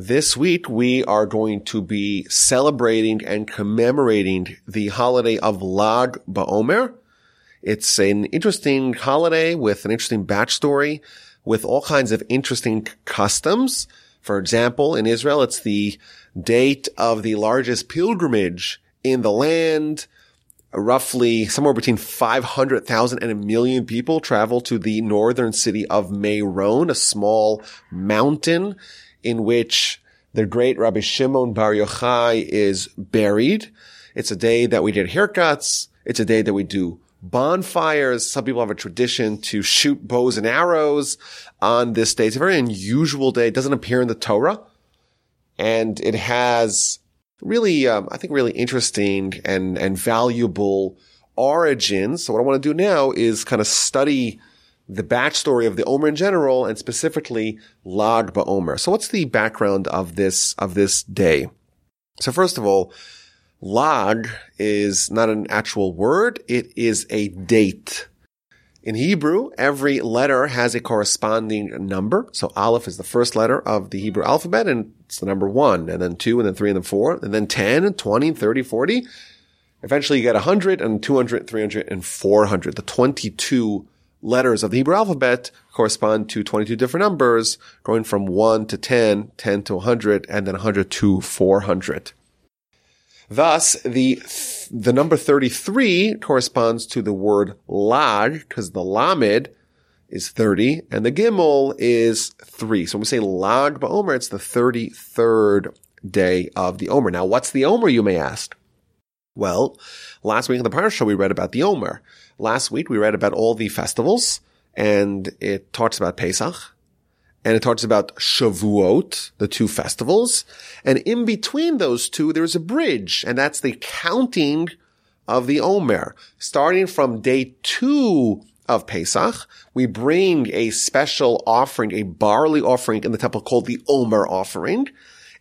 This week we are going to be celebrating and commemorating the holiday of Lag BaOmer. It's an interesting holiday with an interesting backstory, with all kinds of interesting customs. For example, in Israel, it's the date of the largest pilgrimage in the land. Roughly somewhere between 500,000 and a million people travel to the northern city of Meron, a small mountain in which the great Rabbi Shimon Bar Yochai is buried. It's a day that we get haircuts. It's a day that we do bonfires. Some people have a tradition to shoot bows and arrows on this day. It's a very unusual day. It doesn't appear in the Torah. And it has really, um, I think really interesting and, and valuable origins. So what I want to do now is kind of study the backstory of the Omer in general and specifically Lag BaOmer. So what's the background of this, of this day? So first of all, Lag is not an actual word. It is a date. In Hebrew, every letter has a corresponding number. So Aleph is the first letter of the Hebrew alphabet and it's the number one and then two and then three and then four and then 10 and 20 and 30, 40. Eventually you get 100 and 200, 300 and 400. The 22 letters of the Hebrew alphabet correspond to 22 different numbers, going from 1 to 10, 10 to 100, and then 100 to 400. Thus, the, the number 33 corresponds to the word lag, because the lamed is 30, and the gimel is 3. So when we say lag ba'omer, it's the 33rd day of the Omer. Now, what's the Omer, you may ask? Well, last week in the parsha, we read about the Omer. Last week we read about all the festivals and it talks about Pesach and it talks about Shavuot, the two festivals. And in between those two, there's a bridge and that's the counting of the Omer. Starting from day two of Pesach, we bring a special offering, a barley offering in the temple called the Omer offering.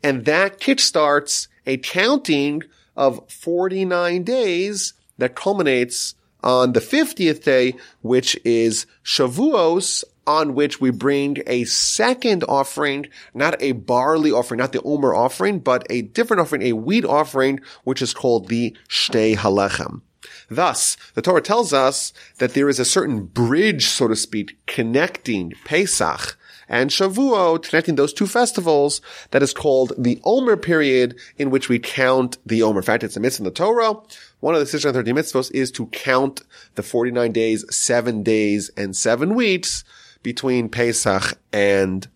And that kickstarts a counting of 49 days that culminates on the 50th day, which is Shavuos, on which we bring a second offering, not a barley offering, not the Omer offering, but a different offering, a wheat offering, which is called the Shtei Halechem. Thus, the Torah tells us that there is a certain bridge, so to speak, connecting Pesach and Shavuot, connecting those two festivals, that is called the Omer period, in which we count the Omer. In fact, it's a mitzvah in the Torah. One of the 630 mitzvahs is to count the 49 days, seven days, and seven weeks between Pesach and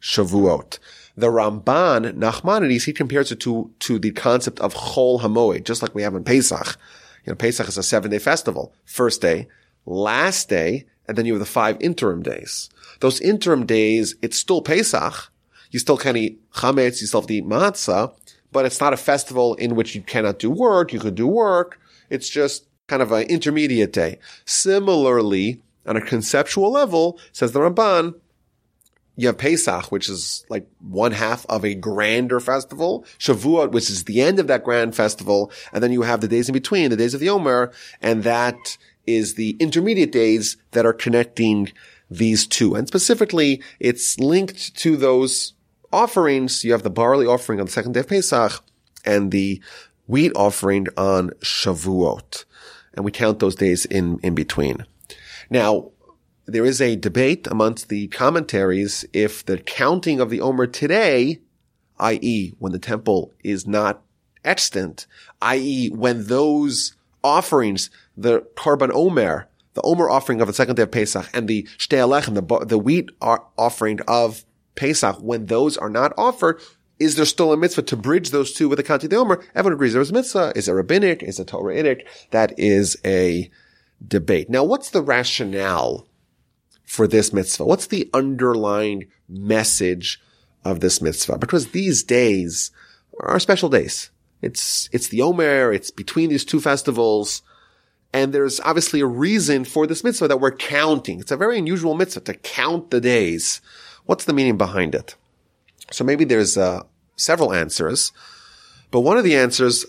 Shavuot. The Ramban, Nachmanides, he compares it to, to the concept of Chol Hamoed, just like we have in Pesach. You know, Pesach is a seven day festival. First day, last day, and then you have the five interim days. Those interim days, it's still Pesach. You still can eat chametz, you still have to eat matzah, but it's not a festival in which you cannot do work. You could do work. It's just kind of an intermediate day. Similarly, on a conceptual level, says the Ramban, you have Pesach, which is like one half of a grander festival, Shavuot, which is the end of that grand festival, and then you have the days in between, the days of the Omer, and that is the intermediate days that are connecting these two. And specifically, it's linked to those offerings. You have the barley offering on the second day of Pesach and the wheat offering on Shavuot. And we count those days in, in between. Now, there is a debate amongst the commentaries if the counting of the Omer today, i.e. when the temple is not extant, i.e. when those offerings, the Korban Omer, the Omer offering of the second day of Pesach and the Shtei Halechem, the, the wheat offering of Pesach, when those are not offered, is there still a mitzvah to bridge those two with the Kanti de Omer? Everyone agrees there is a mitzvah. Is it rabbinic? Is it Torahitic? That is a debate. Now, what's the rationale for this mitzvah? What's the underlying message of this mitzvah? Because these days are special days. It's, it's the Omer. It's between these two festivals. And there's obviously a reason for this mitzvah that we're counting. It's a very unusual mitzvah to count the days. What's the meaning behind it? So maybe there's uh, several answers, but one of the answers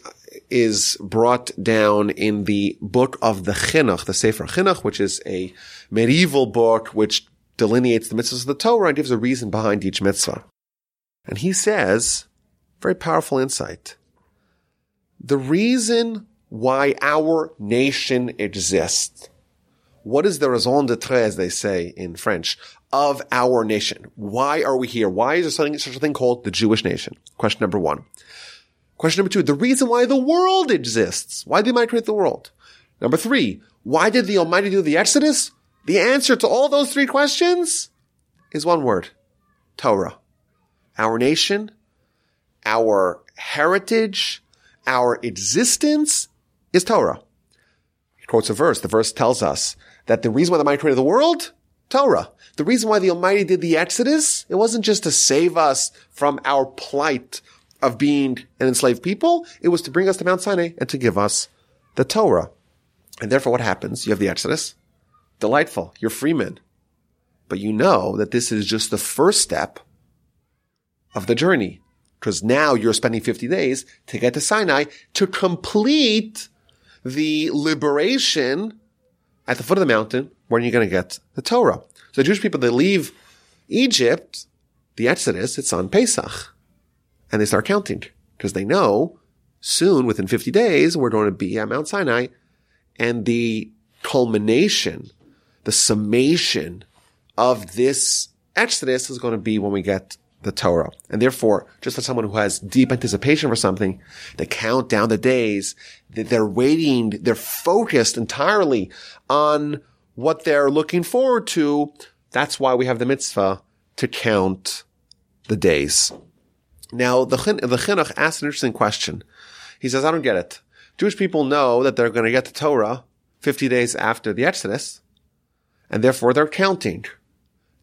is brought down in the book of the Chinuch, the Sefer Chinuch, which is a medieval book which delineates the mitzvahs of the Torah and gives a reason behind each mitzvah. And he says, very powerful insight. The reason why our nation exists, what is the raison d'etre, as they say in French, of our nation? Why are we here? Why is there such a thing called the Jewish nation? Question number one. Question number two, the reason why the world exists. Why did the Almighty create the world? Number three, why did the Almighty do the Exodus? The answer to all those three questions is one word. Torah. Our nation, our heritage, our existence is Torah. He quotes a verse. The verse tells us that the reason why the Almighty created the world, Torah. The reason why the Almighty did the Exodus, it wasn't just to save us from our plight of being an enslaved people. It was to bring us to Mount Sinai and to give us the Torah. And therefore what happens? You have the Exodus. Delightful. You're freemen. But you know that this is just the first step of the journey. Because now you're spending 50 days to get to Sinai to complete the liberation at the foot of the mountain when you're going to get the Torah. So the Jewish people, they leave Egypt, the Exodus, it's on Pesach. And they start counting because they know soon, within 50 days, we're going to be at Mount Sinai and the culmination, the summation of this Exodus is going to be when we get the Torah. And therefore, just for someone who has deep anticipation for something, they count down the days, that they're waiting, they're focused entirely on what they're looking forward to. That's why we have the mitzvah to count the days. Now, the, the Chinuch asks an interesting question. He says, I don't get it. Jewish people know that they're going to get the Torah 50 days after the Exodus, and therefore they're counting.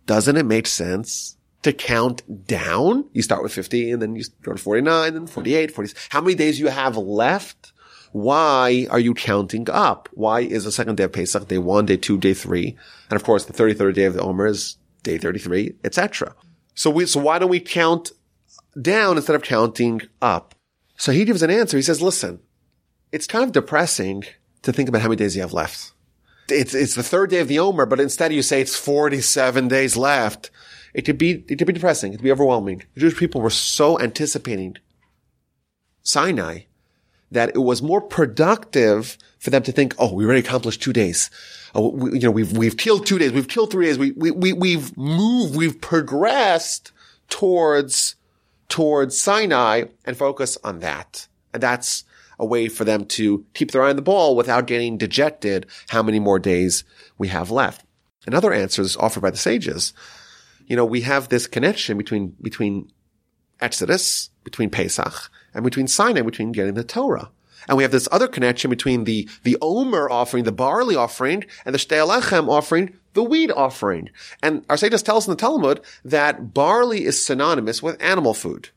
Doesn't it make sense to count down? You start with 50 and then you go to 49 and 48, 40. How many days you have left? Why are you counting up? Why is the second day of Pesach day one, day two, day three? And of course, the 33rd day of the Omer is day 33, etc. So we, so why don't we count down instead of counting up? So he gives an answer. He says, listen, it's kind of depressing to think about how many days you have left. It's, it's the third day of the Omer, but instead you say it's 47 days left. It could be, it could be depressing. It could be overwhelming. The Jewish people were so anticipating Sinai that it was more productive for them to think, oh, we already accomplished two days. Oh, we, you know, we've, we've killed two days. We've killed three days. We, we, we, we've moved. We've progressed towards, towards Sinai and focus on that. And that's a way for them to keep their eye on the ball without getting dejected how many more days we have left. Another answer is offered by the sages. You know, we have this connection between, between Exodus, between Pesach, and between Sinai, between getting the Torah. And we have this other connection between the, the Omer offering, the barley offering, and the Shtei offering, the wheat offering. And our sages tell us in the Talmud that barley is synonymous with animal food.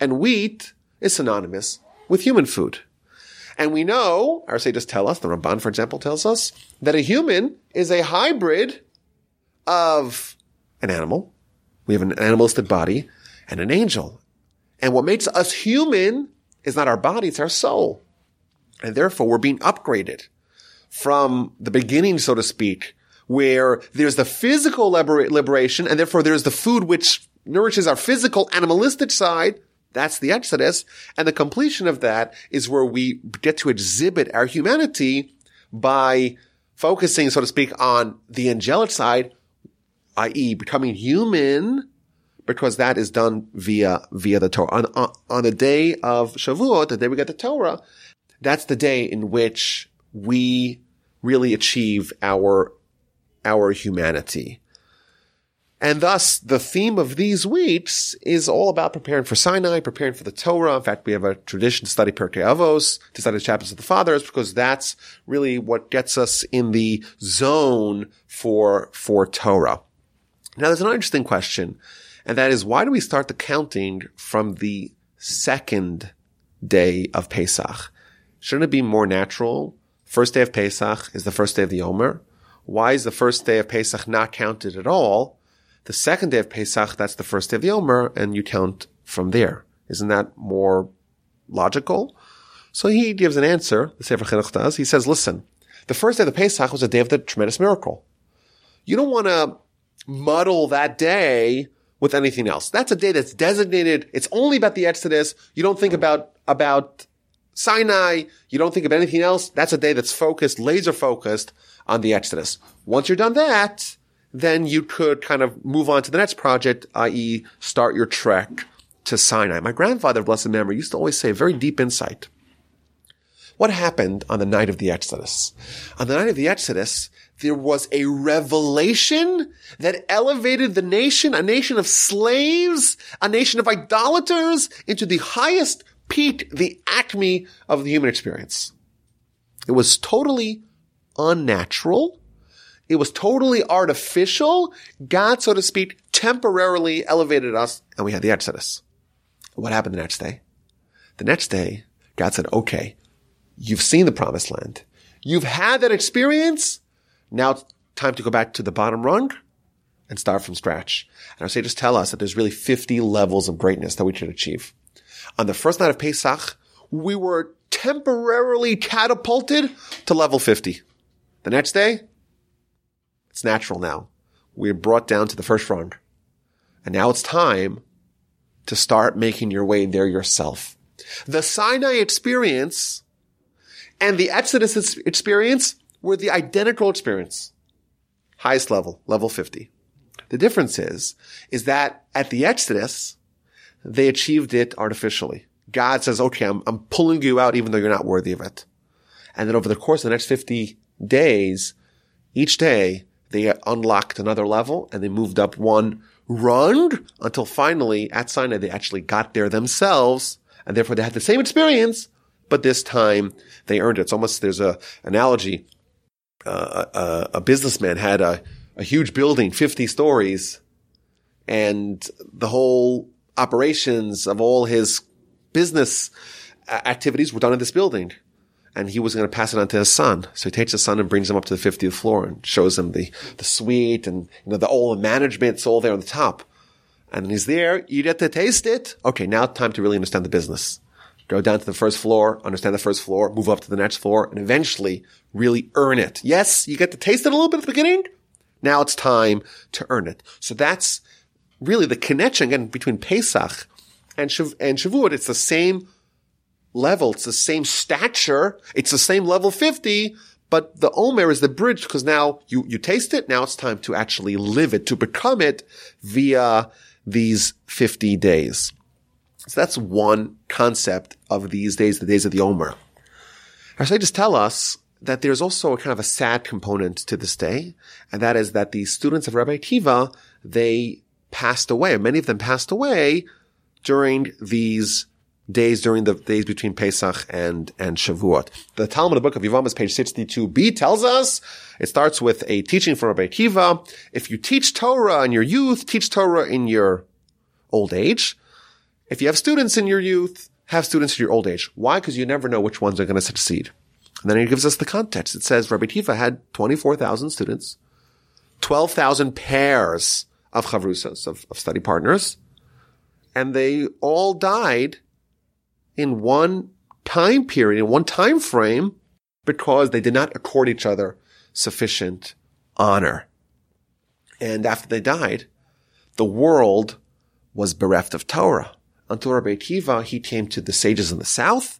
And wheat is synonymous with human food. And we know, our sages tell us, the Ramban, for example, tells us that a human is a hybrid of an animal. We have an animalistic body and an angel. And what makes us human is not our body, it's our soul. And therefore we're being upgraded from the beginning, so to speak, where there's the physical liber- liberation and therefore there's the food which nourishes our physical animalistic side that's the Exodus. And the completion of that is where we get to exhibit our humanity by focusing, so to speak, on the angelic side, i.e. becoming human, because that is done via, via the Torah. On, on, the day of Shavuot, the day we get the Torah, that's the day in which we really achieve our, our humanity. And thus, the theme of these weeks is all about preparing for Sinai, preparing for the Torah. In fact, we have a tradition to study Pirkei Avos, to study the chapters of the fathers, because that's really what gets us in the zone for, for Torah. Now, there's another interesting question, and that is, why do we start the counting from the second day of Pesach? Shouldn't it be more natural? First day of Pesach is the first day of the Omer. Why is the first day of Pesach not counted at all? The second day of Pesach, that's the first day of the Omer, and you count from there. Isn't that more logical? So he gives an answer, the Sefer Chinuch does. He says, listen, the first day of the Pesach was a day of the tremendous miracle. You don't want to muddle that day with anything else. That's a day that's designated. It's only about the Exodus. You don't think about, about Sinai. You don't think of anything else. That's a day that's focused, laser focused on the Exodus. Once you're done that, then you could kind of move on to the next project, i.e. start your trek to Sinai. My grandfather, blessed memory, used to always say very deep insight. What happened on the night of the Exodus? On the night of the Exodus, there was a revelation that elevated the nation, a nation of slaves, a nation of idolaters into the highest peak, the acme of the human experience. It was totally unnatural. It was totally artificial. God, so to speak, temporarily elevated us and we had the Exodus. What happened the next day? The next day, God said, okay, you've seen the promised land. You've had that experience. Now it's time to go back to the bottom rung and start from scratch. And say, just tell us that there's really 50 levels of greatness that we should achieve. On the first night of Pesach, we were temporarily catapulted to level 50. The next day, it's natural now. We're brought down to the first rung. And now it's time to start making your way there yourself. The Sinai experience and the Exodus experience were the identical experience. Highest level, level 50. The difference is, is that at the Exodus, they achieved it artificially. God says, okay, I'm, I'm pulling you out even though you're not worthy of it. And then over the course of the next 50 days, each day, they unlocked another level and they moved up one rung until finally at Sinai they actually got there themselves and therefore they had the same experience, but this time they earned it. It's almost, there's a analogy. Uh, a, a, businessman had a, a huge building, 50 stories, and the whole operations of all his business activities were done in this building and he was going to pass it on to his son. So he takes his son and brings him up to the 50th floor and shows him the, the suite and, you know, the all the management's all there on the top. And he's there. You get to taste it. Okay. Now time to really understand the business. Go down to the first floor, understand the first floor, move up to the next floor, and eventually really earn it. Yes, you get to taste it a little bit at the beginning. Now it's time to earn it. So that's really the connection again between Pesach and, Shav- and Shavuot. It's the same level. It's the same stature. It's the same level 50, but the Omer is the bridge because now you, you taste it. Now it's time to actually live it, to become it via these 50 days. So that's one concept of these days, the days of the Omer. Our sages tell us that there's also a kind of a sad component to this day, and that is that the students of Rabbi Akiva, they passed away, many of them passed away during these days during the days between Pesach and, and Shavuot. The Talmud, the book of Yevamos, page 62b tells us, it starts with a teaching from Rabbi Akiva. If you teach Torah in your youth, teach Torah in your old age. If you have students in your youth, have students in your old age. Why? Because you never know which ones are going to succeed. And then he gives us the context. It says Rabbi Akiva had 24,000 students, 12,000 pairs of chavrusas, of, of study partners, and they all died in one time period, in one time frame, because they did not accord each other sufficient honor. And after they died, the world was bereft of Torah. Until Rabbi Akiva, he came to the sages in the south,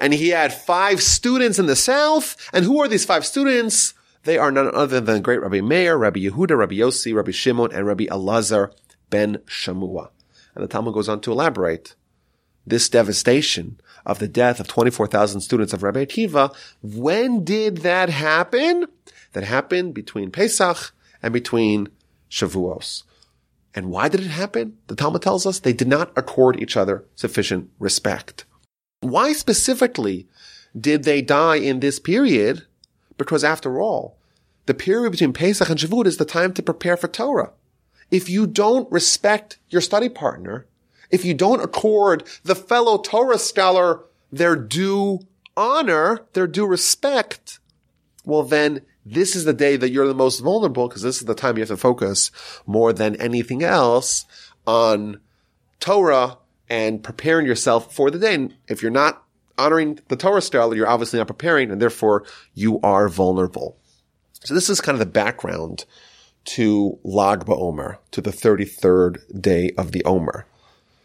and he had five students in the south. And who are these five students? They are none other than great Rabbi Meir, Rabbi Yehuda, Rabbi Yossi, Rabbi Shimon, and Rabbi Elazar ben Shamua. And the Talmud goes on to elaborate this devastation of the death of 24,000 students of Rabbi Akiva, when did that happen? That happened between Pesach and between Shavuos. And why did it happen? The Talmud tells us they did not accord each other sufficient respect. Why specifically did they die in this period? Because after all, the period between Pesach and Shavuot is the time to prepare for Torah. If you don't respect your study partner, if you don't accord the fellow Torah scholar their due honor, their due respect, well then this is the day that you're the most vulnerable because this is the time you have to focus more than anything else on Torah and preparing yourself for the day. And if you're not honoring the Torah scholar, you're obviously not preparing and therefore you are vulnerable. So this is kind of the background to Lag BaOmer, to the 33rd day of the Omer.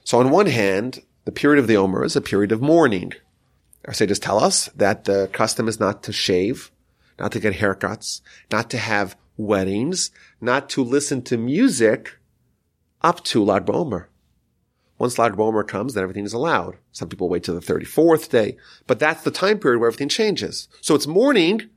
So on one hand, the period of the Omer is a period of mourning. Our sages tell us that the custom is not to shave, not to get haircuts, not to have weddings, not to listen to music up to Lag BaOmer. Once Lag BaOmer comes, then everything is allowed. Some people wait till the 34th day, but that's the time period where everything changes. So it's mourning,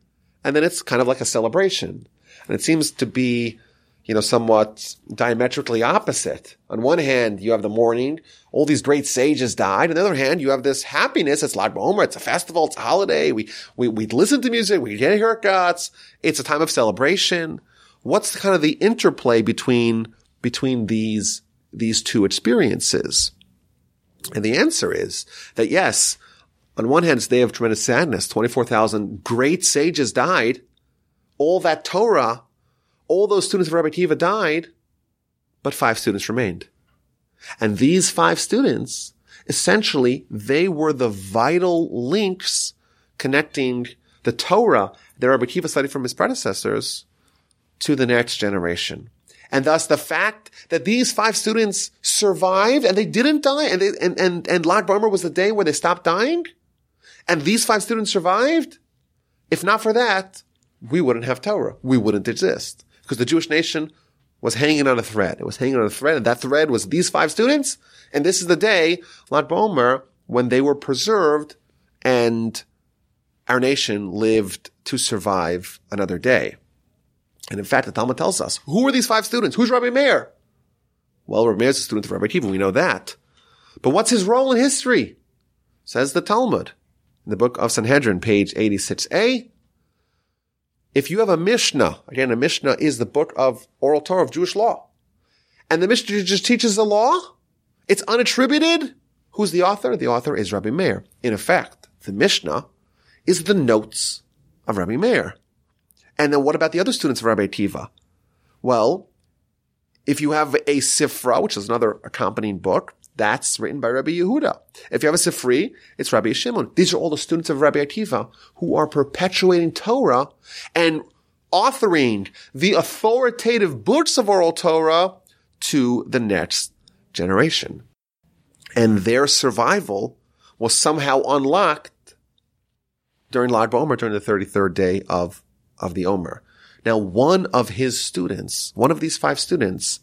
and then it's kind of like a celebration. And it seems to be, you know, somewhat diametrically opposite. On one hand, you have the mourning, all these great sages died. On the other hand, you have this happiness. It's Lag BaOmer. It's a festival. It's a holiday. We, we, we listen to music. We get haircuts. It's a time of celebration. What's kind of the interplay between, between these, these two experiences? And the answer is that yes, on one hand, it's day of tremendous sadness. 24,000 great sages died all that Torah, all those students of Rabbi Akiva died, but five students remained. And these five students, essentially, they were the vital links connecting the Torah that Rabbi Akiva studied from his predecessors to the next generation. And thus the fact that these five students survived and they didn't die and they, and, and, and Lag BaOmer was the day where they stopped dying and these five students survived. If not for that, we wouldn't have Torah. We wouldn't exist. Because the Jewish nation was hanging on a thread. It was hanging on a thread, and that thread was these five students. And this is the day, Lag BaOmer, when they were preserved and our nation lived to survive another day. And in fact, the Talmud tells us, who are these five students? Who's Rabbi Meir? Well, Rabbi Meir is a student of Rabbi Akiva. We know that. But what's his role in history? Says the Talmud. In the book of Sanhedrin, page 86a, if you have a Mishnah, again, a Mishnah is the book of oral Torah of Jewish law, and the Mishnah just teaches the law, it's unattributed. Who's the author? The author is Rabbi Meir. In effect, the Mishnah is the notes of Rabbi Meir. And then what about the other students of Rabbi Akiva? Well, if you have a Sifra, which is another accompanying book, that's written by Rabbi Yehuda. If you have a Sifri, it's Rabbi Shimon. These are all the students of Rabbi Akiva who are perpetuating Torah and authoring the authoritative books of oral Torah to the next generation. And their survival was somehow unlocked during Lag BaOmer, during the 33rd day of, of the Omer. Now, one of his students, one of these five students,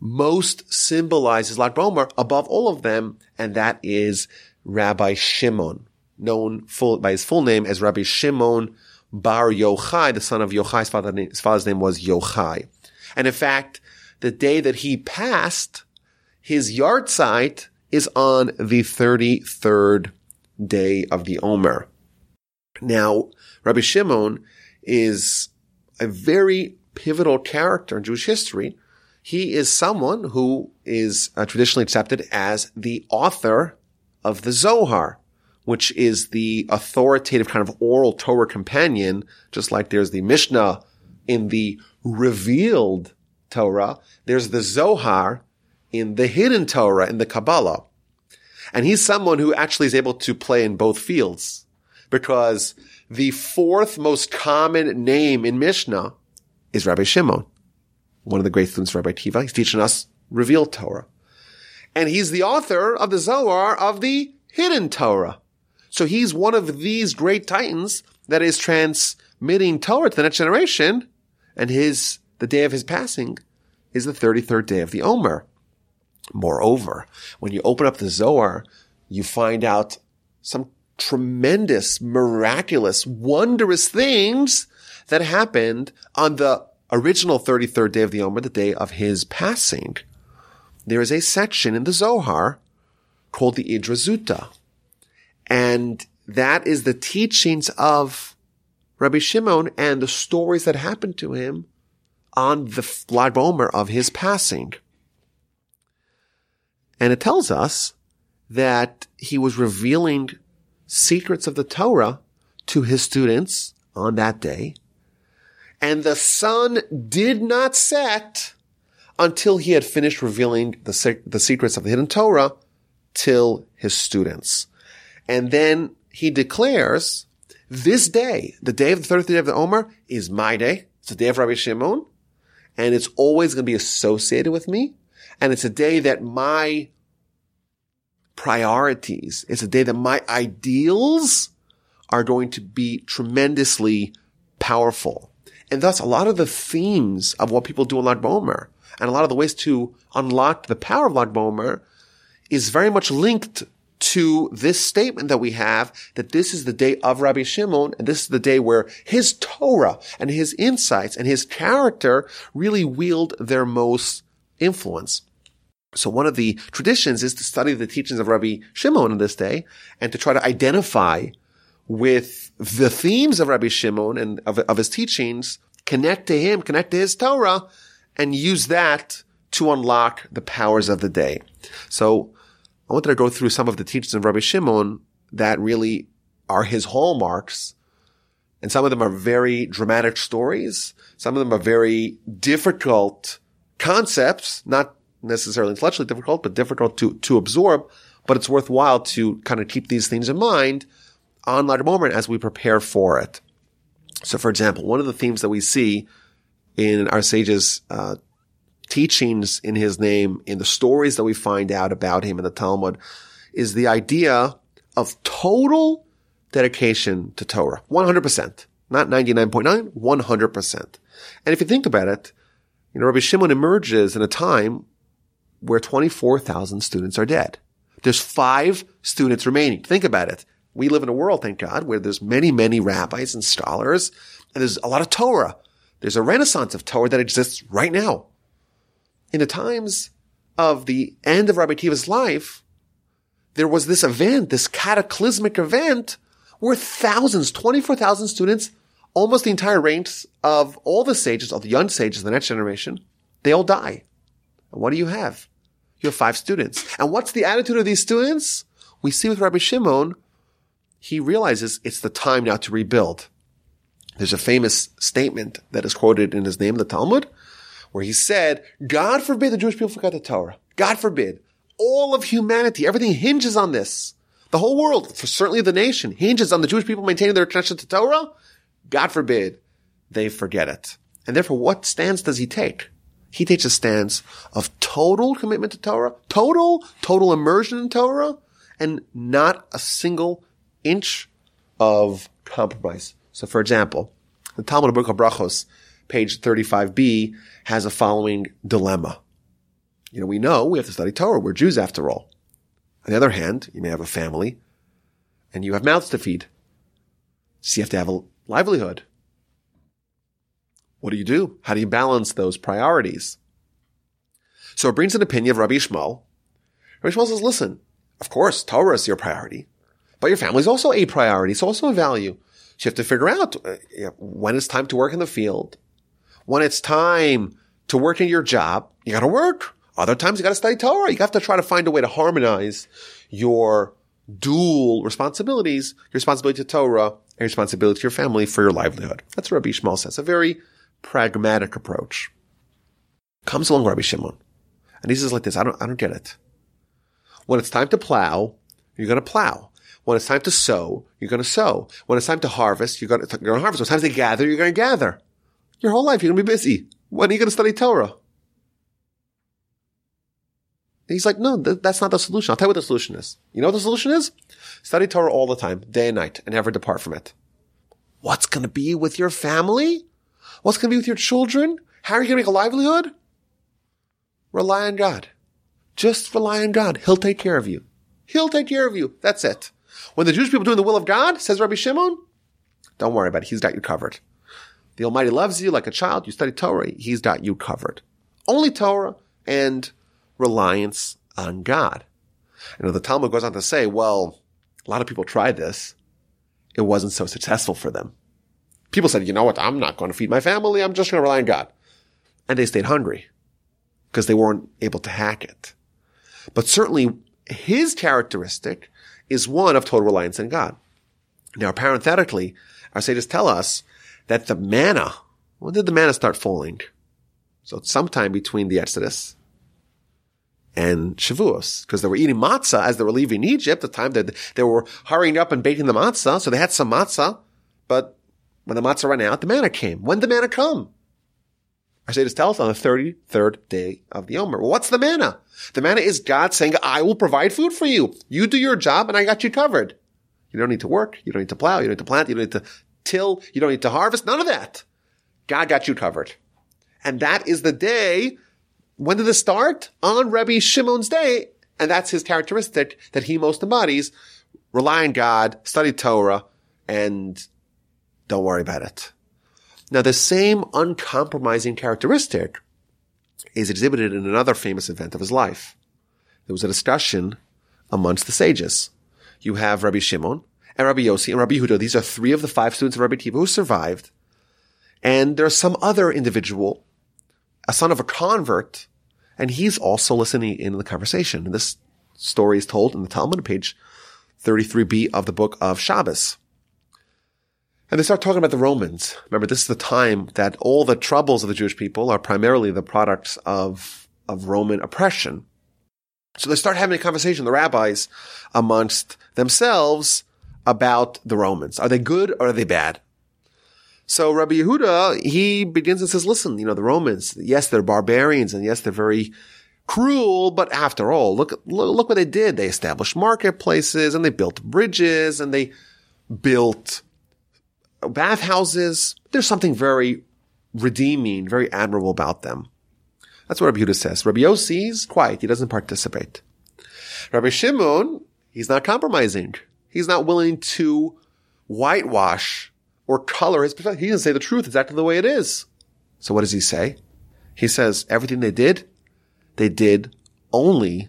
most symbolizes Lag BaOmer above all of them, and that is Rabbi Shimon, known full, by his full name as Rabbi Shimon Bar Yochai, the son of Yochai. His, father, his father's name was Yochai. And in fact, the day that he passed, his yahrzeit is on the 33rd day of the Omer. Now, Rabbi Shimon is a very pivotal character in Jewish history he is someone who is uh, traditionally accepted as the author of the Zohar, which is the authoritative kind of oral Torah companion, just like there's the Mishnah in the revealed Torah, there's the Zohar in the hidden Torah, in the Kabbalah. And he's someone who actually is able to play in both fields because the fourth most common name in Mishnah is Rabbi Shimon one of the great students of Rabbi Akiva. He's teaching us revealed Torah. And he's the author of the Zohar of the hidden Torah. So he's one of these great titans that is transmitting Torah to the next generation. And his, the day of his passing is the 33rd day of the Omer. Moreover, when you open up the Zohar, you find out some tremendous, miraculous, wondrous things that happened on the original 33rd day of the Omer, the day of his passing, there is a section in the Zohar called the Idra Zuta. And that is the teachings of Rabbi Shimon and the stories that happened to him on the Lag BaOmer of his passing. And it tells us that he was revealing secrets of the Torah to his students on that day and the sun did not set until he had finished revealing the, the secrets of the hidden Torah till his students. And then he declares, this day, the day of the 30th day of the Omer, is my day. It's the day of Rabbi Shimon. and it's always going to be associated with me. And it's a day that my priorities, it's a day that my ideals are going to be tremendously powerful. And thus a lot of the themes of what people do in Lag BaOmer and a lot of the ways to unlock the power of Lag BaOmer is very much linked to this statement that we have that this is the day of Rabbi Shimon and this is the day where his Torah and his insights and his character really wield their most influence. So one of the traditions is to study the teachings of Rabbi Shimon on this day and to try to identify with the themes of Rabbi Shimon and of, of his teachings, connect to him, connect to his Torah, and use that to unlock the powers of the day. So I wanted to go through some of the teachings of Rabbi Shimon that really are his hallmarks. And some of them are very dramatic stories. Some of them are very difficult concepts, not necessarily intellectually difficult, but difficult to, to absorb. But it's worthwhile to kind of keep these things in mind on Lag BaOmer as we prepare for it. So for example, one of the themes that we see in our sages, uh, teachings in his name, in the stories that we find out about him in the Talmud, is the idea of total dedication to Torah. 100%. Not 99.9, 100%. And if you think about it, you know, Rabbi Shimon emerges in a time where 24,000 students are dead. There's five students remaining. Think about it. We live in a world, thank God, where there's many, many rabbis and scholars, and there's a lot of Torah. There's a renaissance of Torah that exists right now in the times of the end of Rabbi Akiva's life, there was this event, this cataclysmic event where thousands, 24,000 students, almost the entire ranks of all the sages, all the young sages, the next generation, they all die. And what do you have? You have five students. And what's the attitude of these students? We see with Rabbi Shimon, he realizes it's the time now to rebuild. There's a famous statement that is quoted in his name, the Talmud, where he said, God forbid the Jewish people forget the Torah. God forbid. All of humanity, everything hinges on this. The whole world, certainly the nation, hinges on the Jewish people maintaining their connection to Torah. God forbid they forget it. And therefore, what stance does he take? He takes a stance of total commitment to Torah, total, total immersion in Torah, and not a single inch of compromise. So for example, the Talmud book of Brachos page 35b, has a following dilemma. You know, we know we have to study Torah. We're Jews after all. On the other hand, you may have a family and you have mouths to feed. So you have to have a livelihood. What do you do? How do you balance those priorities? So it brings an opinion of Rabbi Yishmael. Rabbi Yishmael says, listen, of course, Torah is your priority, but your family is also a priority. It's also a value. So you have to figure out uh, when it's time to work in the field when it's time to work in your job, you got to work. Other times you got to study Torah. You have to try to find a way to harmonize your dual responsibilities, your responsibility to Torah and your responsibility to your family for your livelihood. That's what Rabbi Yishmael says. A very pragmatic approach. Comes along Rabbi Shimon. And he says like this, I don't, I don't get it. When it's time to plow, you're going to plow. When it's time to sow, you're going to sow. When it's time to harvest, you're going to, you're going to harvest. When it's time to gather, you're going to gather. Your whole life, you're going to be busy. When are you going to study Torah? He's like, no, th- that's not the solution. I'll tell you what the solution is. You know what the solution is? Study Torah all the time, day and night, and never depart from it. What's going to be with your family? What's going to be with your children? How are you going to make a livelihood? Rely on God. Just rely on God. He'll take care of you. He'll take care of you. That's it. When the Jewish people doing the will of God, says Rabbi Shimon, don't worry about it. He's got you covered. The Almighty loves you like a child. You study Torah. He's got you covered. Only Torah and reliance on God. Know, the Talmud goes on to say, well, a lot of people tried this. It wasn't so successful for them. People said, you know what? I'm not going to feed my family. I'm just going to rely on God. And they stayed hungry because they weren't able to hack it. But certainly his characteristic is one of total reliance on God. Now, parenthetically, our sages tell us that the manna, when did the manna start falling? So it's sometime between the Exodus and Shavuos, because they were eating matzah as they were leaving Egypt, the time that they were hurrying up and baking the matzah. So they had some matzah, but when the matzah ran out, the manna came. When did the manna come? Our sages tell us on the 33rd day of the Omer. Well, what's the manna? The manna is God saying, I will provide food for you. You do your job and I got you covered. You don't need to work. You don't need to plow. You don't need to plant. You don't need to till. You don't need to harvest. None of that. God got you covered. And that is the day. When did this start? On Rabbi Shimon's day. And that's his characteristic that he most embodies. Rely on God, study Torah, and don't worry about it. Now, the same uncompromising characteristic is exhibited in another famous event of his life. There was a discussion amongst the sages. You have Rabbi Shimon and Rabbi Yossi and Rabbi Yehuda. These are three of the five students of Rabbi Akiva who survived. And there's some other individual, a son of a convert, and he's also listening in the conversation. And this story is told in the Talmud, page 33b of the book of Shabbos. And they start talking about the Romans. Remember, this is the time that all the troubles of the Jewish people are primarily the products of, of Roman oppression. So they start having a conversation, the rabbis, amongst themselves about the Romans. Are they good or are they bad? So Rabbi Yehuda, he begins and says, listen, you know, the Romans, yes, they're barbarians and yes, they're very cruel, but after all, look, look, what they did. They established marketplaces and they built bridges and they built bathhouses. There's something very redeeming, very admirable about them. That's what Rabbi Yehuda says. Rabbi Yossi's quiet. He doesn't participate. Rabbi Shimon, he's not compromising. He's not willing to whitewash or color his perspective. He doesn't say the truth exactly the way it is. So what does he say? He says everything they did, they did only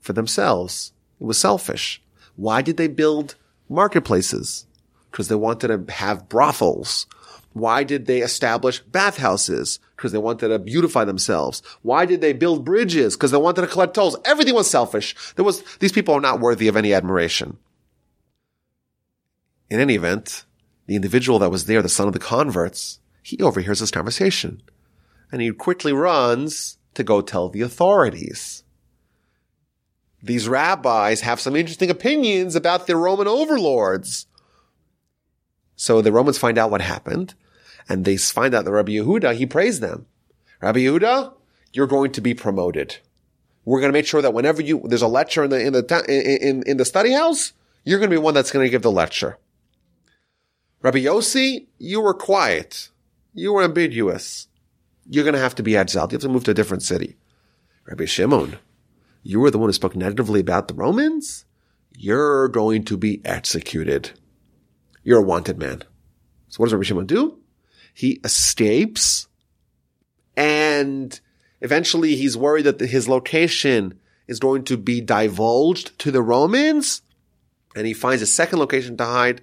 for themselves. It was selfish. Why did they build marketplaces? Because they wanted to have brothels. Why did they establish bathhouses? Because they wanted to beautify themselves. Why did they build bridges? Because they wanted to collect tolls. Everything was selfish. There was, these people are not worthy of any admiration. In any event, the individual that was there, the son of the converts, he overhears this conversation and he quickly runs to go tell the authorities. These rabbis have some interesting opinions about the Roman overlords. So the Romans find out what happened and they find out that Rabbi Yehuda, he praised them. Rabbi Yehuda, you're going to be promoted. We're going to make sure that whenever you, there's a lecture in the, in the, in, in the study house, you're going to be one that's going to give the lecture. Rabbi Yossi, you were quiet. You were ambiguous. You're going to have to be exiled. You have to move to a different city. Rabbi Shimon, you were the one who spoke negatively about the Romans. You're going to be executed. You're a wanted man. So what does Rabbi Shimon do? He escapes and eventually he's worried that his location is going to be divulged to the Romans and he finds a second location to hide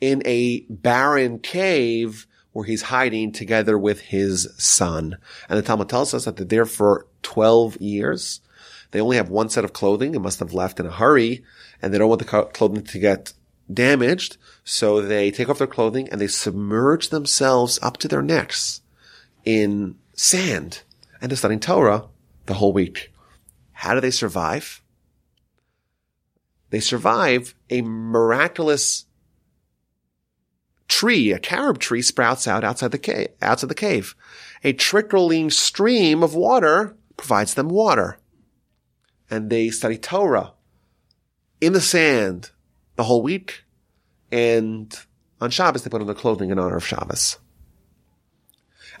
in a barren cave where he's hiding together with his son. And the Talmud tells us that they're there for 12 years. They only have one set of clothing. They must have left in a hurry and they don't want the clothing to get damaged. So they take off their clothing and they submerge themselves up to their necks in sand and they're studying Torah the whole week. How do they survive? They survive a miraculous tree, a carob tree sprouts out outside the cave, outside the cave. A trickling stream of water provides them water. And they study Torah in the sand the whole week. And on Shabbos, they put on their clothing in honor of Shabbos.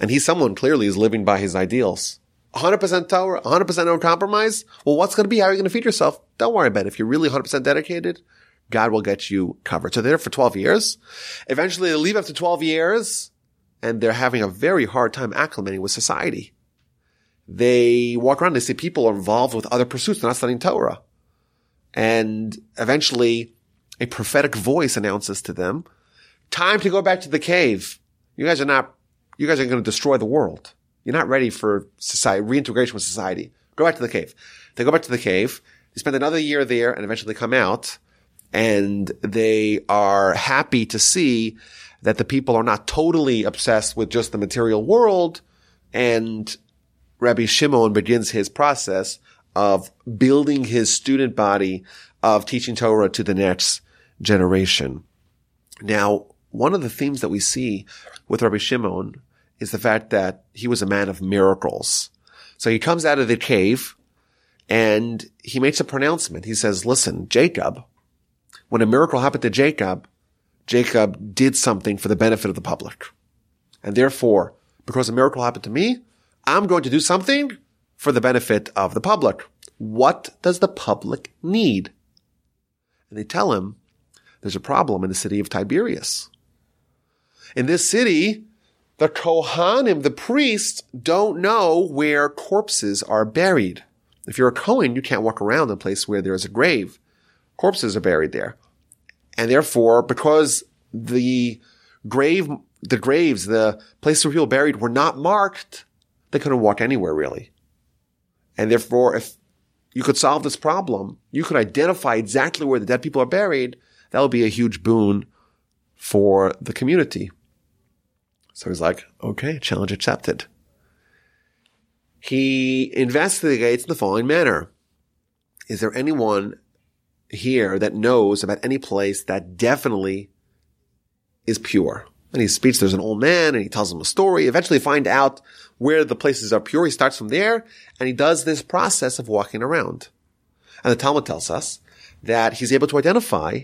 And he's someone clearly is living by his ideals. 100% Torah, 100% no compromise. Well, what's going to be? How are you going to feed yourself? Don't worry about it. If you're really 100% dedicated, God will get you covered. So they're there for 12 years. Eventually they leave after 12 years and they're having a very hard time acclimating with society. They walk around, they see people are involved with other pursuits. They're not studying Torah. And eventually a prophetic voice announces to them, time to go back to the cave. You guys are not, you guys are going to destroy the world. You're not ready for society, reintegration with society. Go back to the cave. They go back to the cave. They spend another year there and eventually come out and they are happy to see that the people are not totally obsessed with just the material world. And Rabbi Shimon begins his process of building his student body of teaching Torah to the next generation. Now, one of the themes that we see with Rabbi Shimon is the fact that he was a man of miracles. So he comes out of the cave and he makes a pronouncement. He says, listen, Jacob, when a miracle happened to Jacob, Jacob did something for the benefit of the public. And therefore, because a miracle happened to me, I'm going to do something for the benefit of the public. What does the public need? And they tell him there's a problem in the city of Tiberias. In this city, the Kohanim, the priests, don't know where corpses are buried. If you're a Kohen, you can't walk around a place where there's a grave. Corpses are buried there. And therefore, because the grave, the graves, the places where people buried were not marked, they couldn't walk anywhere really. And therefore, if you could solve this problem, you could identify exactly where the dead people are buried, that would be a huge boon for the community. So he's like, okay, challenge accepted. He investigates in the following manner. Is there anyone here that knows about any place that definitely is pure? And he speaks, there's an old man and he tells him a story. Eventually find out where the places are pure. He starts from there and he does this process of walking around. And the Talmud tells us that he's able to identify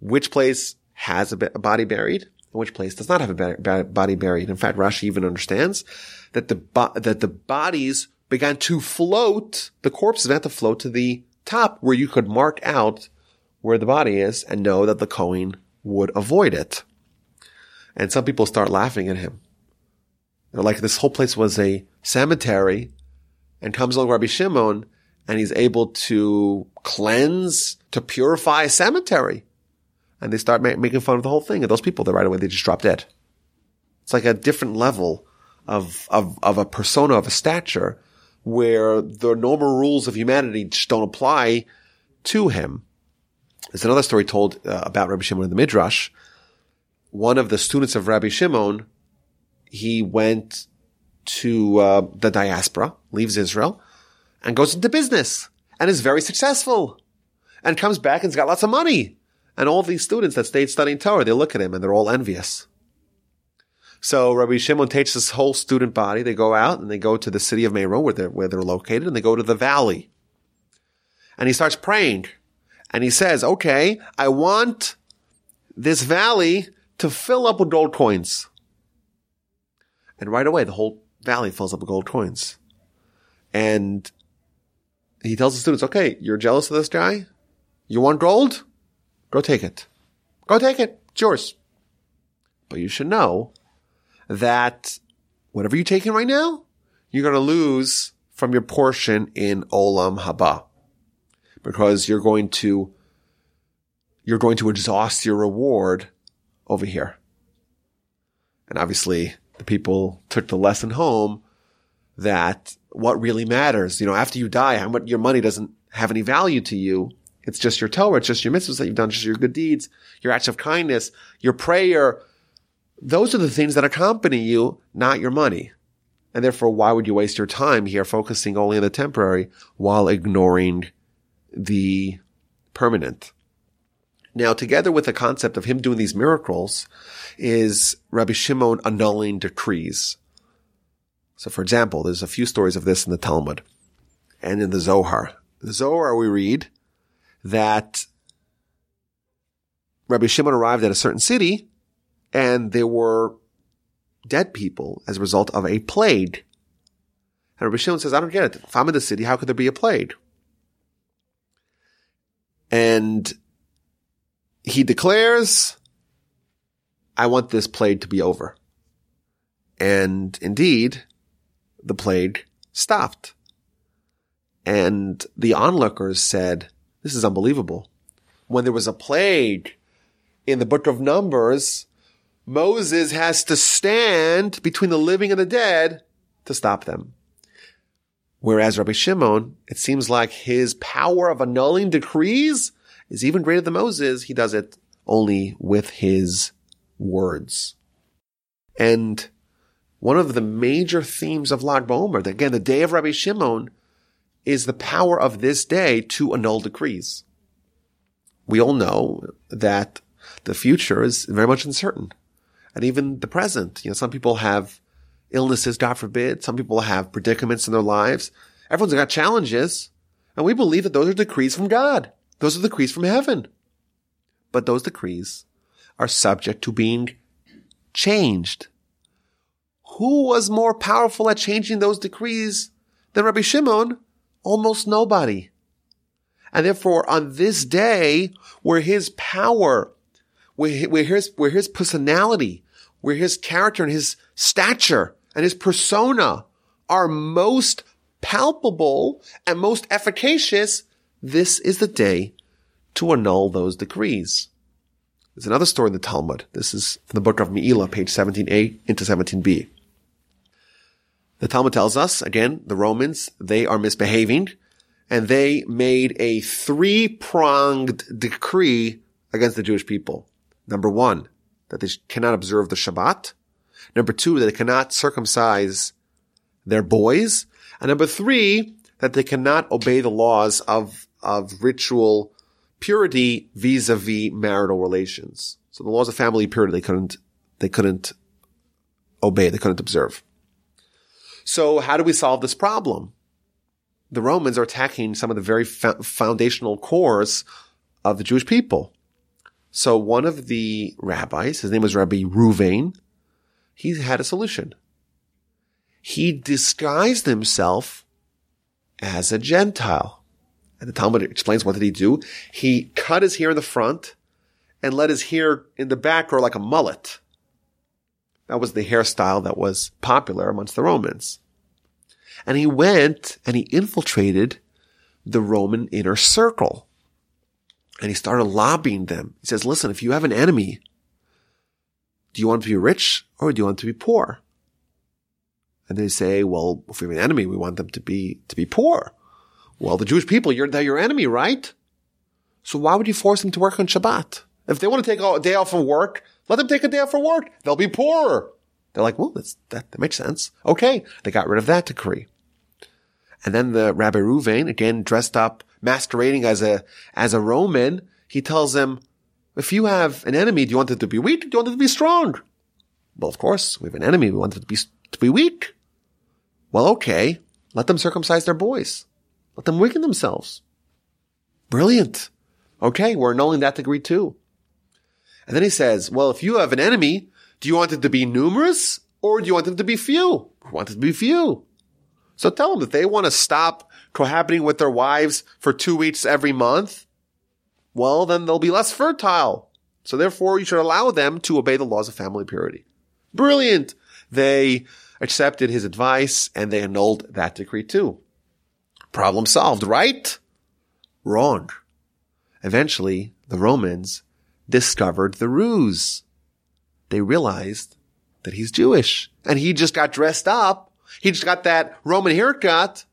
which place has a body buried and which place does not have a body buried. In fact, Rashi even understands that the, that the bodies began to float, the corpses began to float to the top where you could mark out where the body is and know that the Kohen would avoid it. And some people start laughing at him. They're like, this whole place was a cemetery and comes along Rabbi Shimon and he's able to cleanse, to purify a cemetery. And they start ma- making fun of the whole thing. And those people, they right away, they just drop dead. It's like a different level of, of, of a persona of a stature where the normal rules of humanity just don't apply to him. There's another story told uh, about Rabbi Shimon in the Midrash. One of the students of Rabbi Shimon, he went to uh, the diaspora, leaves Israel, and goes into business and is very successful and comes back and's got lots of money. And all these students that stayed studying Torah, they look at him and they're all envious. So Rabbi Shimon takes this whole student body. They go out and they go to the city of Meron where they're, where they're located and they go to the valley. And he starts praying and he says, okay, I want this valley to fill up with gold coins. And right away, the whole valley fills up with gold coins. And he tells the students, okay, you're jealous of this guy? You want gold? Go take it. Go take it. It's yours. But you should know that whatever you're taking right now, you're going to lose from your portion in Olam Haba. Because you're going to, you're going to exhaust your reward over here. And obviously the people took the lesson home that what really matters, you know, after you die, how much your money doesn't have any value to you. It's just your Torah. It's just your mitzvahs that you've done, just your good deeds, your acts of kindness, your prayer, those are the things that accompany you, not your money. And therefore, why would you waste your time here focusing only on the temporary while ignoring the permanent? Now, together with the concept of him doing these miracles is Rabbi Shimon annulling decrees. So, for example, there's a few stories of this in the Talmud and in the Zohar. The Zohar, we read that Rabbi Shimon arrived at a certain city and there were dead people as a result of a plague. And Rabbi Shimon says, I don't get it. If I'm in the city, how could there be a plague? And he declares, I want this plague to be over. And indeed, the plague stopped. And the onlookers said, this is unbelievable. When there was a plague in the book of Numbers, Moses has to stand between the living and the dead to stop them. Whereas Rabbi Shimon, it seems like his power of annulling decrees is even greater than Moses. He does it only with his words. And one of the major themes of Lag BaOmer, again, the day of Rabbi Shimon, is the power of this day to annul decrees. We all know that the future is very much uncertain and even the present. You know, some people have illnesses, God forbid. Some people have predicaments in their lives. Everyone's got challenges. And we believe that those are decrees from God. Those are decrees from heaven. But those decrees are subject to being changed. Who was more powerful at changing those decrees than Rabbi Shimon? Almost nobody. And therefore, on this day, where his power, where, his, where his personality, where his character and his stature and his persona are most palpable and most efficacious, this is the day to annul those decrees. There's another story in the Talmud. This is from the book of Me'ilah, page 17a into 17b. The Talmud tells us, again, the Romans, they are misbehaving and they made a three-pronged decree against the Jewish people. Number one, that they cannot observe the Shabbat. Number two, that they cannot circumcise their boys. And number three, that they cannot obey the laws of, of ritual purity vis-a-vis marital relations. So the laws of family purity, they couldn't, they couldn't obey, they couldn't observe. So how do we solve this problem? the Romans are attacking some of the very foundational cores of the Jewish people. So one of the rabbis, his name was Rabbi Ruvain, he had a solution. He disguised himself as a Gentile. And the Talmud explains what did he do? He cut his hair in the front and let his hair in the back grow like a mullet. That was the hairstyle that was popular amongst the Romans. And he went and he infiltrated the Roman inner circle. And he started lobbying them. He says, listen, if you have an enemy, do you want to be rich or do you want to be poor? And they say, well, if we have an enemy, we want them to be, to be poor. Well, the Jewish people, you're, they're your enemy, right? So why would you force them to work on Shabbat? If they want to take a day off from work, let them take a day off for work. They'll be poorer. They're like, well, that, that makes sense. Okay. They got rid of that decree. And then the Rabbi Ruvain, again dressed up, masquerading as a, as a Roman, he tells them, if you have an enemy, do you want it to be weak? Do you want it to be strong? Well, of course, we have an enemy. We want it to be, to be weak. Well, okay. Let them circumcise their boys. Let them weaken themselves. Brilliant. Okay. We're annulling that degree too. And then he says, well, if you have an enemy, do you want it to be numerous or do you want them to be few? We want it to be few. So tell them that they want to stop cohabiting with their wives for two weeks every month. Well, then they'll be less fertile. So therefore you should allow them to obey the laws of family purity. Brilliant. They accepted his advice and they annulled that decree too. Problem solved, right? Wrong. Eventually, the Romans discovered the ruse. They realized that he's Jewish and he just got dressed up he just got that Roman haircut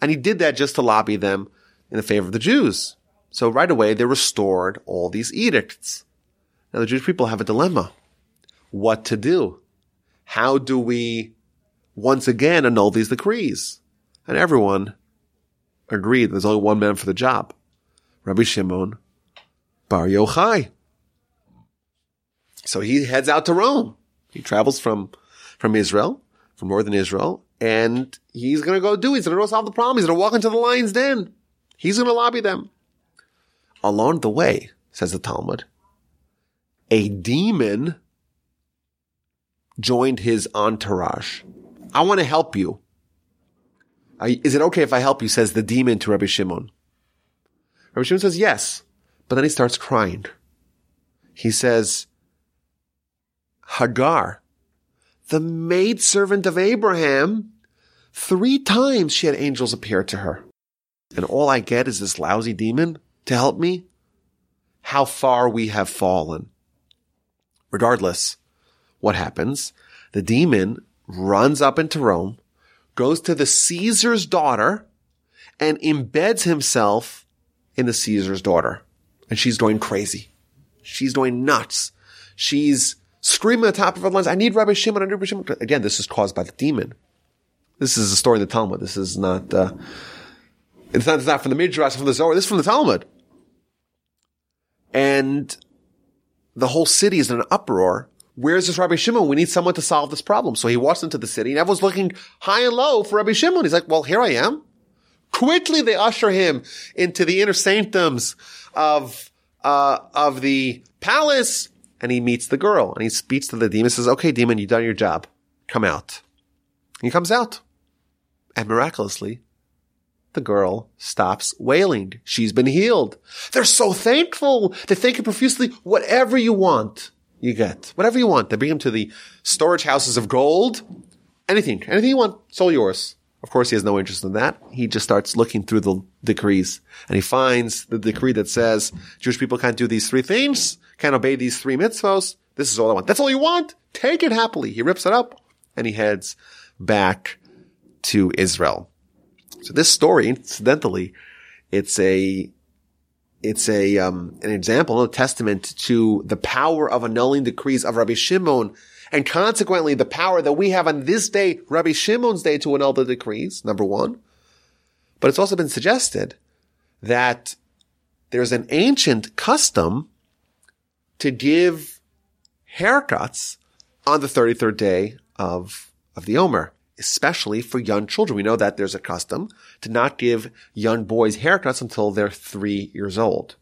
and he did that just to lobby them in the favor of the Jews. So right away they restored all these edicts. Now the Jewish people have a dilemma. What to do? How do we once again annul these decrees? And everyone agreed there's only one man for the job. Rabbi Shimon Bar Yochai. So he heads out to Rome. He travels from, from Israel from northern Israel, and he's going to go do. it. He's going to go solve the problem. He's going to walk into the lion's den. He's going to lobby them. Along the way, says the Talmud, a demon joined his entourage. I want to help you. Is it okay if I help you? Says the demon to Rabbi Shimon. Rabbi Shimon says yes, but then he starts crying. He says, Hagar, the maidservant of Abraham, three times she had angels appear to her. And all I get is this lousy demon to help me? How far we have fallen. Regardless, what happens? The demon runs up into Rome, goes to the Caesar's daughter, and embeds himself in the Caesar's daughter. And she's going crazy. She's going nuts. She's screaming at the top of her lungs, I need Rabbi Shimon, I need Rabbi Shimon. Again, this is caused by the demon. This is a story in the Talmud. This is not, uh, it's not, it's not from the Midrash, from the Zohar. This is from the Talmud. And the whole city is in an uproar where's this Rabbi Shimon? We need someone to solve this problem. So he walks into the city and everyone's looking high and low for Rabbi Shimon. He's like, well, here I am. Quickly they usher him into the inner sanctums of, uh, of the palace and he meets the girl and he speaks to the demon says, okay, demon, you've done your job. Come out. He comes out and miraculously the girl stops wailing. She's been healed. They're so thankful. They thank you profusely. Whatever you want, you get. Whatever you want. They bring him to the storage houses of gold. Anything. Anything you want. It's all yours. Of course, he has no interest in that. He just starts looking through the decrees and he finds the decree that says Jewish people can't do these three things, can't obey these three mitzvahs. This is all I want. That's all you want? Take it happily. He rips it up and he heads back to Israel. So this story, incidentally, it's a it's a um, an example, a testament to the power of annulling decrees of Rabbi Shimon and consequently, the power that we have on this day, Rabbi Shimon's day, to annul the decrees, number one. But it's also been suggested that there's an ancient custom to give haircuts on the 33rd day of, of the Omer, especially for young children. We know that there's a custom to not give young boys haircuts until they're three years old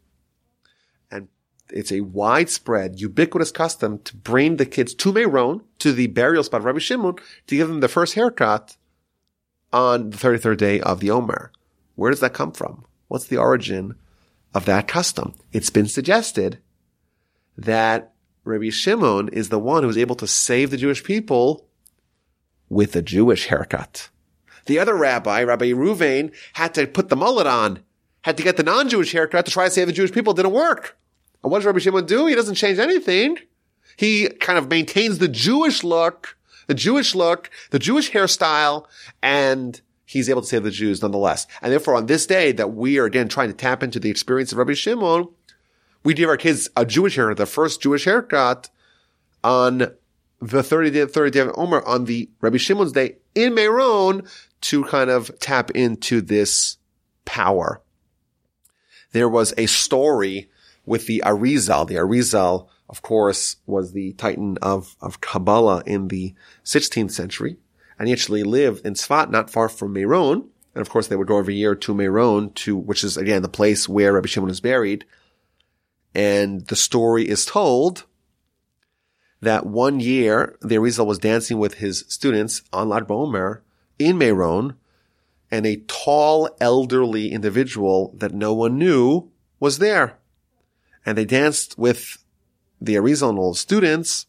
And it's a widespread, ubiquitous custom to bring the kids to Meron, to the burial spot of Rabbi Shimon, to give them the first haircut on the 33rd day of the Omer. Where does that come from? What's the origin of that custom? It's been suggested that Rabbi Shimon is the one who was able to save the Jewish people with a Jewish haircut. The other rabbi, Rabbi Ruvain, had to put the mullet on, had to get the non-Jewish haircut to try to save the Jewish people. It didn't work. And what does Rabbi Shimon do? He doesn't change anything. He kind of maintains the Jewish look, the Jewish look, the Jewish hairstyle, and he's able to save the Jews nonetheless. And therefore, on this day that we are again trying to tap into the experience of Rabbi Shimon, we give our kids a Jewish haircut, the first Jewish haircut on the 30 day, 30 day of Omer on the Rabbi Shimon's day in Meron to kind of tap into this power. There was a story with the Arizal. The Arizal, of course, was the titan of, of Kabbalah in the 16th century. And he actually lived in Tzfat, not far from Meron. And of course, they would go every year to Meron to, which is again the place where Rabbi Shimon is buried. And the story is told that one year the Arizal was dancing with his students on Lag BaOmer in Meron, and a tall elderly individual that no one knew was there and they danced with the Arizal all the students.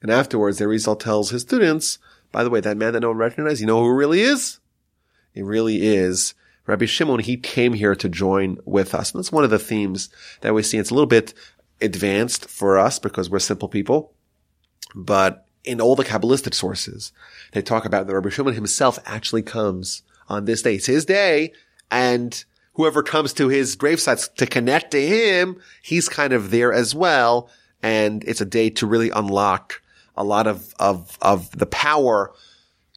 And afterwards, the Arizal tells his students, by the way, that man that no one recognized, you know who he really is? It really is Rabbi Shimon. He came here to join with us. And that's one of the themes that we see. It's a little bit advanced for us because we're simple people. But in all the Kabbalistic sources, they talk about that Rabbi Shimon himself actually comes on this day. It's his day and whoever comes to his gravesite to connect to him, he's kind of there as well. And it's a day to really unlock a lot of, of, of the power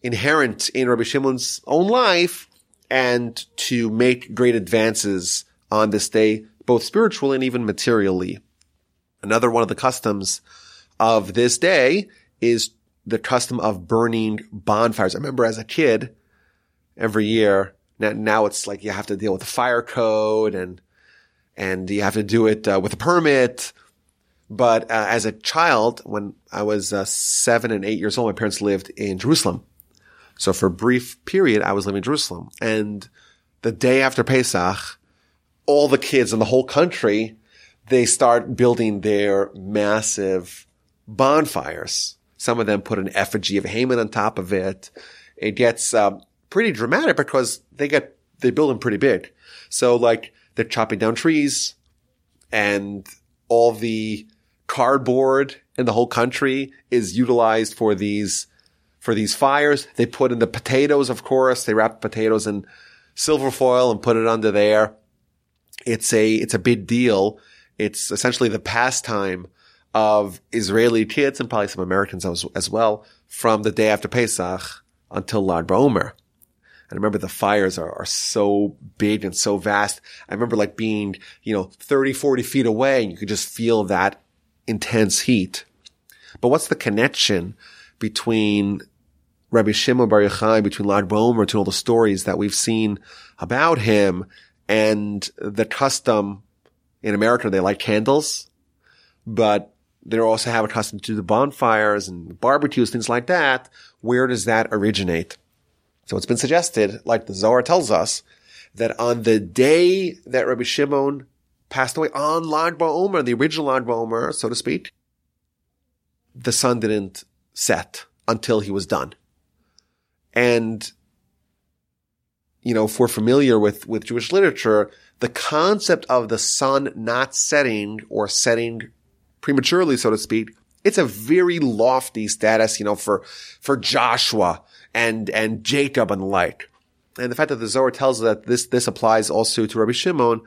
inherent in Rabbi Shimon's own life and to make great advances on this day, both spiritually and even materially. Another one of the customs of this day is the custom of burning bonfires. I remember as a kid, every year, now, now it's like you have to deal with the fire code and, and you have to do it uh, with a permit. But uh, as a child, when I was uh, seven and eight years old, my parents lived in Jerusalem. So for a brief period, I was living in Jerusalem. And the day after Pesach, all the kids in the whole country, they start building their massive bonfires. Some of them put an effigy of Haman on top of it. It gets um, pretty dramatic because they get, they build them pretty big. So like they're chopping down trees and all the cardboard in the whole country is utilized for these, for these fires. They put in the potatoes, of course. They wrap potatoes in silver foil and put it under there. It's a, it's a big deal. It's essentially the pastime of Israeli kids and probably some Americans as, as well from the day after Pesach until Lag BaOmer. I remember the fires are, are so big and so vast. I remember like being, you know, 30, 40 feet away and you could just feel that intense heat. But what's the connection between Rabbi Shimon Bar Yochai, between Lag BaOmer, between all the stories that we've seen about him and the custom in America, they light candles, but they also have a custom to the bonfires and barbecues, things like that. Where does that originate? So it's been suggested, like the Zohar tells us, that on the day that Rabbi Shimon passed away on Lag BaOmer, the original Lag BaOmer, so to speak, the sun didn't set until he was done. And, you know, if we're familiar with, with Jewish literature, the concept of the sun not setting or setting prematurely, so to speak, it's a very lofty status, you know, for, for Joshua and, and Jacob and the like. And the fact that the Zohar tells us that this, this applies also to Rabbi Shimon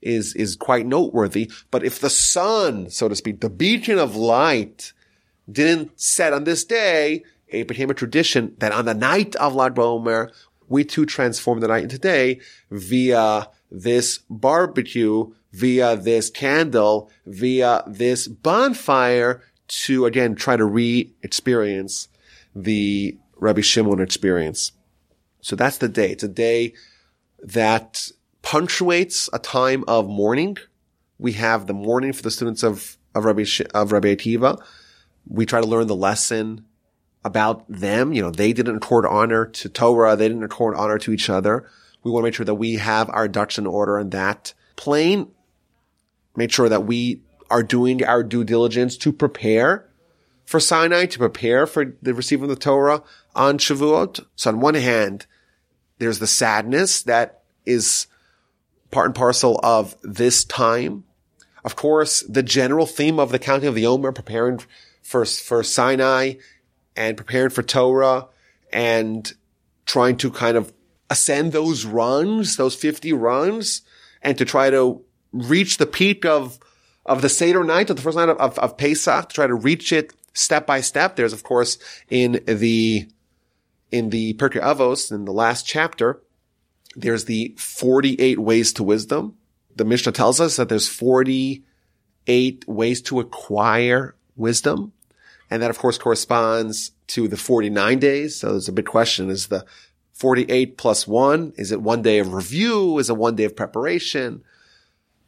is, is quite noteworthy. But if the sun, so to speak, the beacon of light didn't set on this day, it became a tradition that on the night of Lag BaOmer, we too transform the night into day via this barbecue, via this candle, via this bonfire to again try to re-experience the Rabbi Shimon experience. So that's the day. It's a day that punctuates a time of mourning. We have the mourning for the students of, of Rabbi, of Rabbi Akiva. We try to learn the lesson about them. You know, they didn't accord honor to Torah. They didn't accord honor to each other. We want to make sure that we have our ducks in order in that plane. Make sure that we are doing our due diligence to prepare for Sinai, to prepare for the receiving of the Torah on Shavuot. So on one hand, there's the sadness that is part and parcel of this time. Of course, the general theme of the counting of the Omer, preparing for, for Sinai and preparing for Torah and trying to kind of ascend those runs, those 50 runs, and to try to reach the peak of, of the Seder night, of the first night of, of, of Pesach, to try to reach it step by step. There's, of course, in the, in the Pirkei Avos, in the last chapter, there's the 48 ways to wisdom. The Mishnah tells us that there's 48 ways to acquire wisdom. And that, of course, corresponds to the 49 days. So there's a big question. Is the 48 plus one? Is it one day of review? Is it one day of preparation?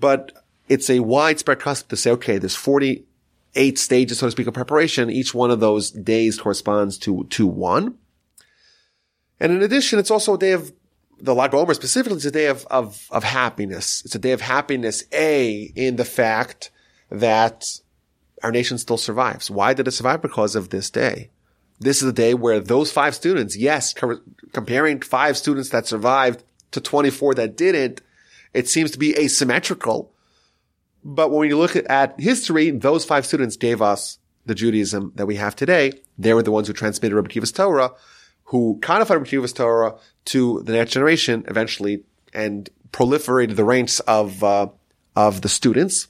But it's a widespread custom to say, okay, there's 48 stages, so to speak, of preparation. Each one of those days corresponds to, to one. And in addition, it's also a day of the Lag BaOmer specifically is a day of, of, of happiness. It's a day of happiness, A, in the fact that our nation still survives. Why did it survive? Because of this day. This is a day where those five students, yes, co- comparing five students that survived to 24 that didn't, it seems to be asymmetrical. But when you look at history, those five students gave us the Judaism that we have today. They were the ones who transmitted Rabbi Akiva's Torah who codified Akiva's Torah to the next generation eventually and proliferated the ranks of, uh, of the students.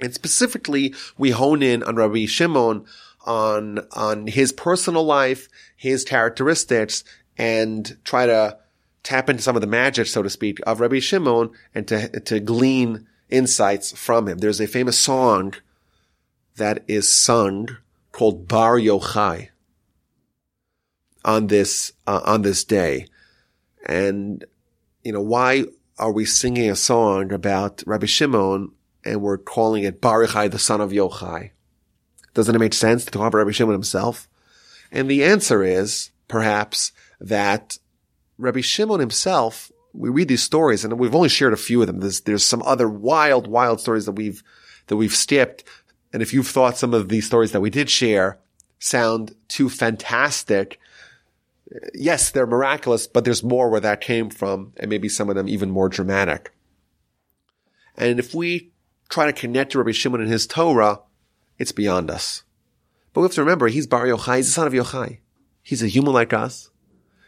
And specifically, we hone in on Rabbi Shimon on, on his personal life, his characteristics, and try to tap into some of the magic, so to speak, of Rabbi Shimon and to, to glean insights from him. There's a famous song that is sung called Bar Yochai on this uh, on this day. And you know, why are we singing a song about Rabbi Shimon and we're calling it Bar Yochai, the son of Yochai? Doesn't it make sense to talk about Rabbi Shimon himself? And the answer is perhaps that Rabbi Shimon himself, we read these stories and we've only shared a few of them. There's, there's some other wild, wild stories that we've, that we've skipped. And if you've thought some of these stories that we did share sound too fantastic yes, they're miraculous, but there's more where that came from, and maybe some of them even more dramatic. And if we try to connect to Rabbi Shimon and his Torah, it's beyond us. But we have to remember, he's Bar Yochai, he's the son of Yochai. He's a human like us.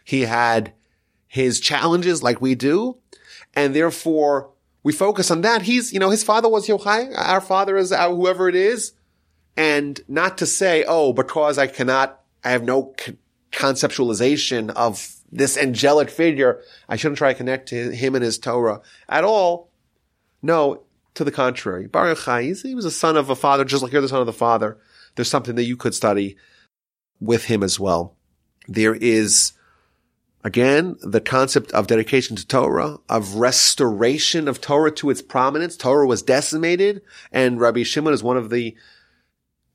He had his challenges like we do, and therefore we focus on that. He's, you know, his father was Yochai, our father is our, whoever it is, and not to say, oh, because I cannot, I have no conceptualization of this angelic figure. I shouldn't try to connect to him and his Torah at all. No, to the contrary. Bar Yochai, he was a son of a father, just like you're the son of the father. there's something that you could study with him as well. There is Again, the concept of dedication to Torah, of restoration of Torah to its prominence. Torah was decimated and Rabbi Shimon is one of the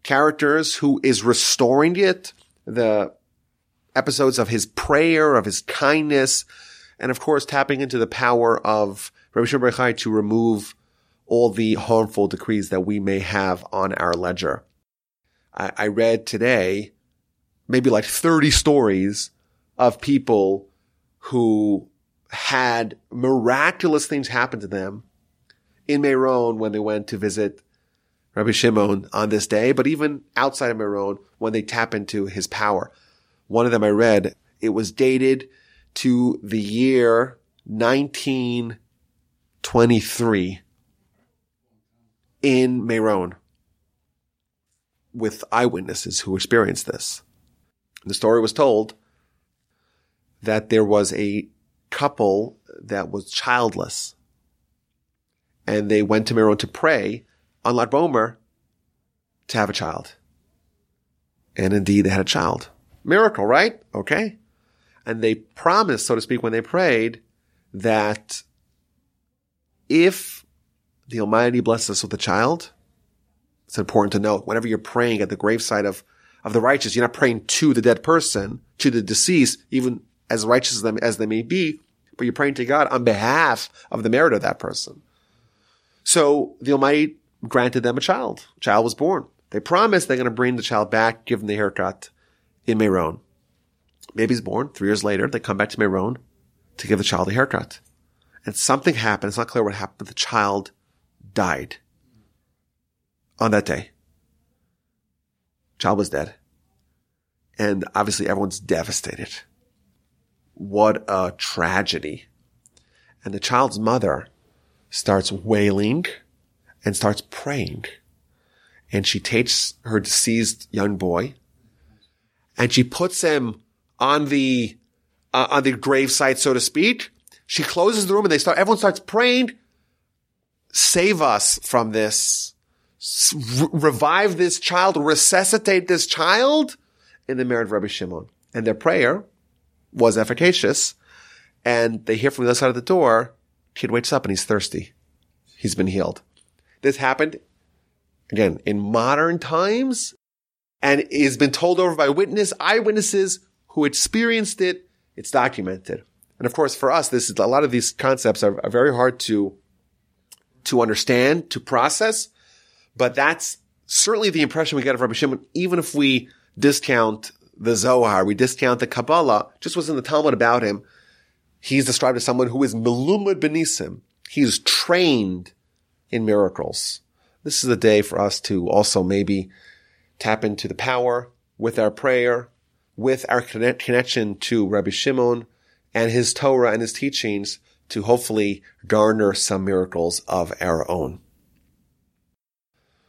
characters who is restoring it. The episodes of his prayer, of his kindness, and of course tapping into the power of Rabbi Shimon Bar to remove all the harmful decrees that we may have on our ledger. I, I read today maybe like 30 stories of people who had miraculous things happen to them in Meron when they went to visit Rabbi Shimon on this day, but even outside of Meron when they tap into his power. One of them I read, it was dated to the year 1923 in Meron with eyewitnesses who experienced this. The story was told that there was a couple that was childless and they went to Meron to pray on Lag BaOmer to have a child. And indeed they had a child. Miracle, right? Okay. And they promised, so to speak, when they prayed that if the Almighty blesses us with a child, it's important to note whenever you're praying at the graveside of, of the righteous, you're not praying to the dead person, to the deceased, even as righteous as, them, as they may be, but you're praying to God on behalf of the merit of that person. So the Almighty granted them a child. Child was born. They promised they're going to bring the child back, give him the haircut in Meron. Baby's born. Three years later, they come back to Meron to give the child a haircut. And something happened. It's not clear what happened, but the child died on that day. Child was dead. And obviously everyone's devastated. What a tragedy. And the child's mother starts wailing and starts praying. And she takes her deceased young boy and she puts him on the, uh, on the grave site, so to speak. She closes the room and they start, everyone starts praying. Save us from this. revive this child, resuscitate this child in the merit of Rabbi Shimon. And their prayer was efficacious. And they hear from the other side of the door, kid wakes up and he's thirsty. He's been healed. This happened again in modern times and has been told over by witness, eyewitnesses who experienced it. It's documented. And of course, for us, this is a lot of these concepts are, are very hard to, to understand, to process. But that's certainly the impression we get of Rabbi Shimon, even if we discount the Zohar, we discount the Kabbalah, just what's in the Talmud about him. He's described as someone who is melumad benisim. He's trained in miracles. This is a day for us to also maybe tap into the power with our prayer, with our connection to Rabbi Shimon and his Torah and his teachings to hopefully garner some miracles of our own.